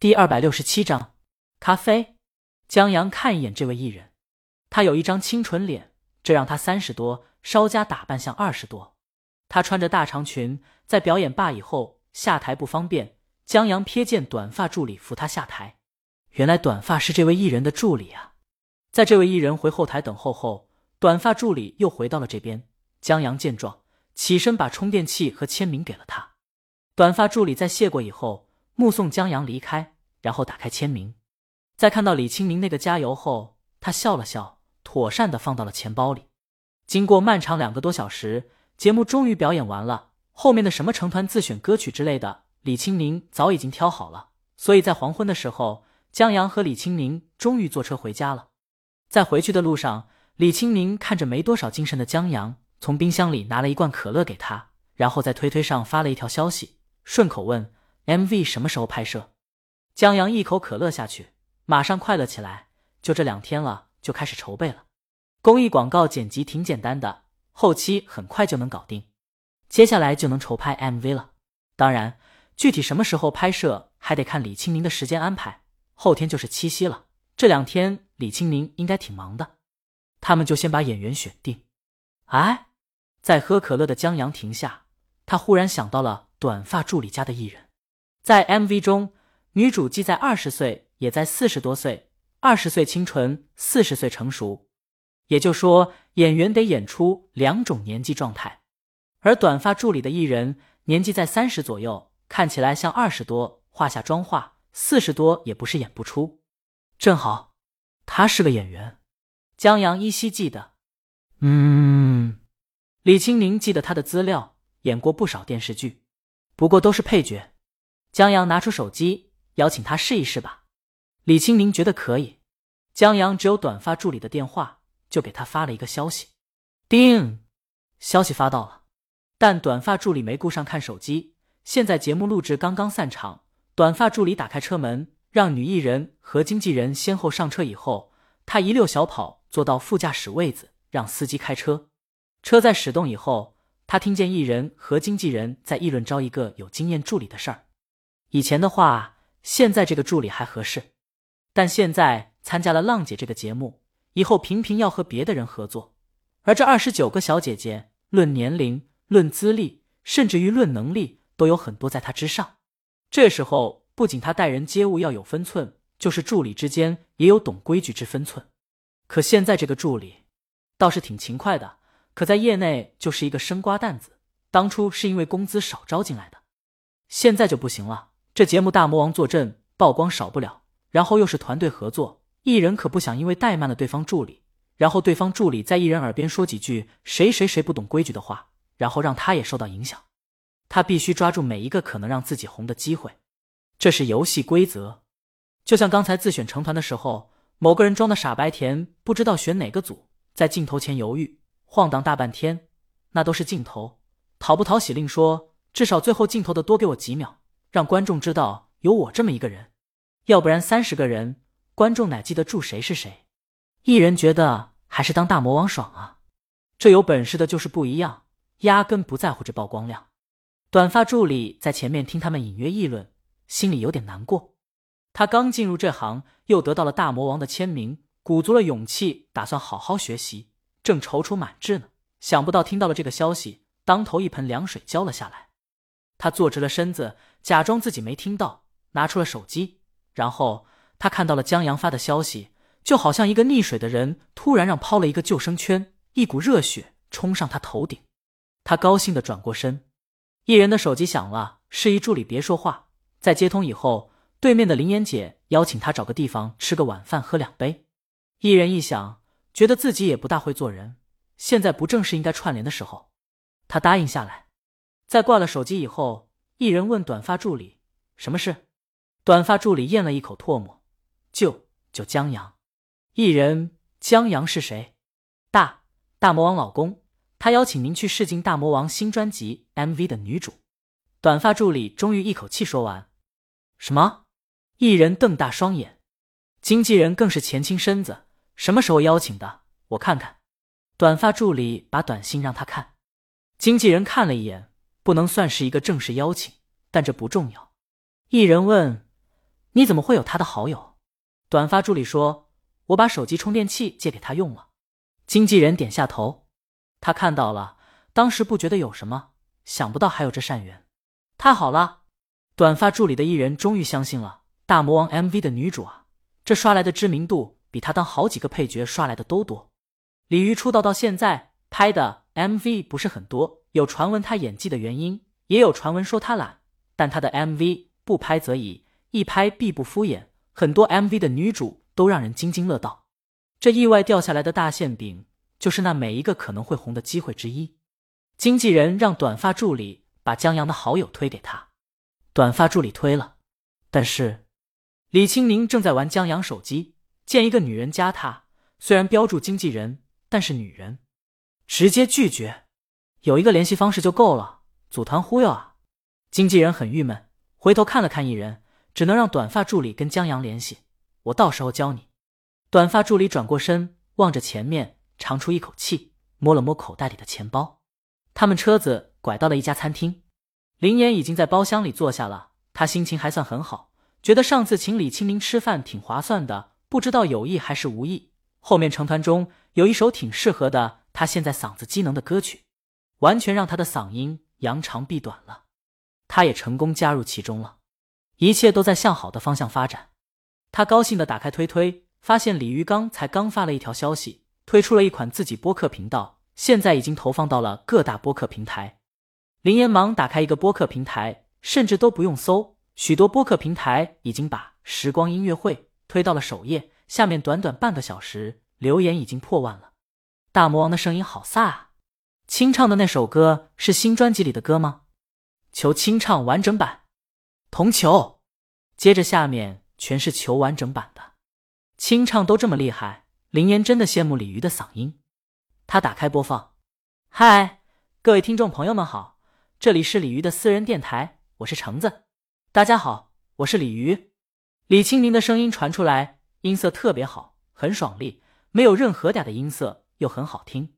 第二百六十七章，咖啡。江阳看一眼这位艺人，他有一张清纯脸，这让他三十多，稍加打扮像二十多。他穿着大长裙，在表演罢以后下台不方便。江阳瞥见短发助理扶他下台，原来短发是这位艺人的助理啊。在这位艺人回后台等候后，短发助理又回到了这边。江阳见状，起身把充电器和签名给了他。短发助理在谢过以后，目送江阳离开，然后打开签名。在看到李清明那个加油后，他笑了笑，妥善的放到了钱包里。经过漫长两个多小时，节目终于表演完了。后面的什么成团自选歌曲之类的。李清明早已经挑好了，所以在黄昏的时候，江阳和李清明终于坐车回家了。在回去的路上，李清明看着没多少精神的江阳，从冰箱里拿了一罐可乐给他，然后在推推上发了一条消息，顺口问：“MV 什么时候拍摄？”江阳一口可乐下去，马上快乐起来。就这两天了，就开始筹备了。公益广告剪辑挺简单的，后期很快就能搞定，接下来就能筹拍 MV 了。当然。具体什么时候拍摄，还得看李清明的时间安排。后天就是七夕了，这两天李清明应该挺忙的。他们就先把演员选定。哎，在喝可乐的江阳停下，他忽然想到了短发助理家的艺人。在 MV 中，女主既在二十岁，也在四十多岁，二十岁清纯，四十岁成熟，也就说演员得演出两种年纪状态。而短发助理的艺人年纪在三十左右。看起来像二十多，化下妆化，四十多也不是演不出。正好，他是个演员。江阳依稀记得，嗯，李青宁记得他的资料，演过不少电视剧，不过都是配角。江阳拿出手机，邀请他试一试吧。李青宁觉得可以。江阳只有短发助理的电话，就给他发了一个消息。叮，消息发到了，但短发助理没顾上看手机。现在节目录制刚刚散场，短发助理打开车门，让女艺人和经纪人先后上车以后，他一溜小跑坐到副驾驶位子，让司机开车。车在驶动以后，他听见艺人和经纪人在议论招一个有经验助理的事儿。以前的话，现在这个助理还合适，但现在参加了浪姐这个节目以后，频频要和别的人合作，而这二十九个小姐姐，论年龄、论资历，甚至于论能力。都有很多在她之上，这时候不仅她待人接物要有分寸，就是助理之间也有懂规矩之分寸。可现在这个助理倒是挺勤快的，可在业内就是一个生瓜蛋子。当初是因为工资少招进来的，现在就不行了。这节目大魔王坐镇，曝光少不了，然后又是团队合作，艺人可不想因为怠慢了对方助理，然后对方助理在艺人耳边说几句谁谁谁不懂规矩的话，然后让他也受到影响。他必须抓住每一个可能让自己红的机会，这是游戏规则。就像刚才自选成团的时候，某个人装的傻白甜，不知道选哪个组，在镜头前犹豫晃荡大半天，那都是镜头讨不讨喜另说，至少最后镜头的多给我几秒，让观众知道有我这么一个人，要不然三十个人，观众哪记得住谁是谁？艺人觉得还是当大魔王爽啊！这有本事的就是不一样，压根不在乎这曝光量。短发助理在前面听他们隐约议论，心里有点难过。他刚进入这行，又得到了大魔王的签名，鼓足了勇气，打算好好学习，正踌躇满志呢。想不到听到了这个消息，当头一盆凉水浇了下来。他坐直了身子，假装自己没听到，拿出了手机，然后他看到了江阳发的消息，就好像一个溺水的人突然让抛了一个救生圈，一股热血冲上他头顶。他高兴的转过身。艺人的手机响了，示意助理别说话。在接通以后，对面的林妍姐邀请他找个地方吃个晚饭，喝两杯。艺人一想，觉得自己也不大会做人，现在不正是应该串联的时候？他答应下来。在挂了手机以后，艺人问短发助理：“什么事？”短发助理咽了一口唾沫：“就就江阳。”艺人：“江阳是谁？”大大魔王老公。他邀请您去试镜大魔王新专辑 MV 的女主，短发助理终于一口气说完。什么？艺人瞪大双眼，经纪人更是前倾身子。什么时候邀请的？我看看。短发助理把短信让他看，经纪人看了一眼，不能算是一个正式邀请，但这不重要。艺人问：你怎么会有他的好友？短发助理说：“我把手机充电器借给他用了。”经纪人点下头，他看到了，当时不觉得有什么，想不到还有这善缘。太好了，短发助理的艺人终于相信了大魔王 MV 的女主啊，这刷来的知名度比他当好几个配角刷来的都多。李鱼出道到现在拍的 MV 不是很多，有传闻他演技的原因，也有传闻说他懒，但他的 MV 不拍则已，一拍必不敷衍，很多 MV 的女主都让人津津乐道。这意外掉下来的大馅饼，就是那每一个可能会红的机会之一。经纪人让短发助理。把江阳的好友推给他，短发助理推了，但是李青宁正在玩江阳手机，见一个女人加他，虽然标注经纪人，但是女人直接拒绝，有一个联系方式就够了，组团忽悠啊！经纪人很郁闷，回头看了看艺人，只能让短发助理跟江阳联系，我到时候教你。短发助理转过身，望着前面，长出一口气，摸了摸口袋里的钱包，他们车子。拐到了一家餐厅，林岩已经在包厢里坐下了。他心情还算很好，觉得上次请李清明吃饭挺划算的，不知道有意还是无意。后面成团中有一首挺适合的，他现在嗓子机能的歌曲，完全让他的嗓音扬长避短了。他也成功加入其中了，一切都在向好的方向发展。他高兴的打开推推，发现李玉刚才刚发了一条消息，推出了一款自己播客频道，现在已经投放到了各大播客平台。林岩忙打开一个播客平台，甚至都不用搜，许多播客平台已经把《时光音乐会》推到了首页。下面短短半个小时，留言已经破万了。大魔王的声音好飒啊！清唱的那首歌是新专辑里的歌吗？求清唱完整版，同求。接着下面全是求完整版的，清唱都这么厉害，林岩真的羡慕鲤鱼的嗓音。他打开播放，嗨，各位听众朋友们好。这里是鲤鱼的私人电台，我是橙子。大家好，我是鲤鱼。李清明的声音传出来，音色特别好，很爽利，没有任何嗲的音色，又很好听。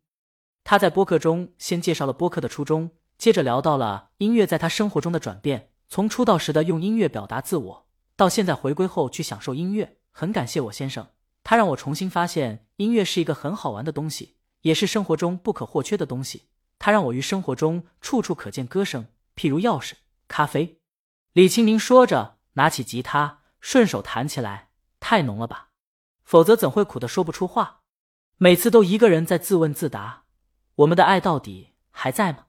他在播客中先介绍了播客的初衷，接着聊到了音乐在他生活中的转变，从出道时的用音乐表达自我，到现在回归后去享受音乐。很感谢我先生，他让我重新发现音乐是一个很好玩的东西，也是生活中不可或缺的东西。他让我于生活中处处可见歌声，譬如钥匙、咖啡。李清明说着，拿起吉他，顺手弹起来，太浓了吧？否则怎会苦的说不出话？每次都一个人在自问自答：我们的爱到底还在吗？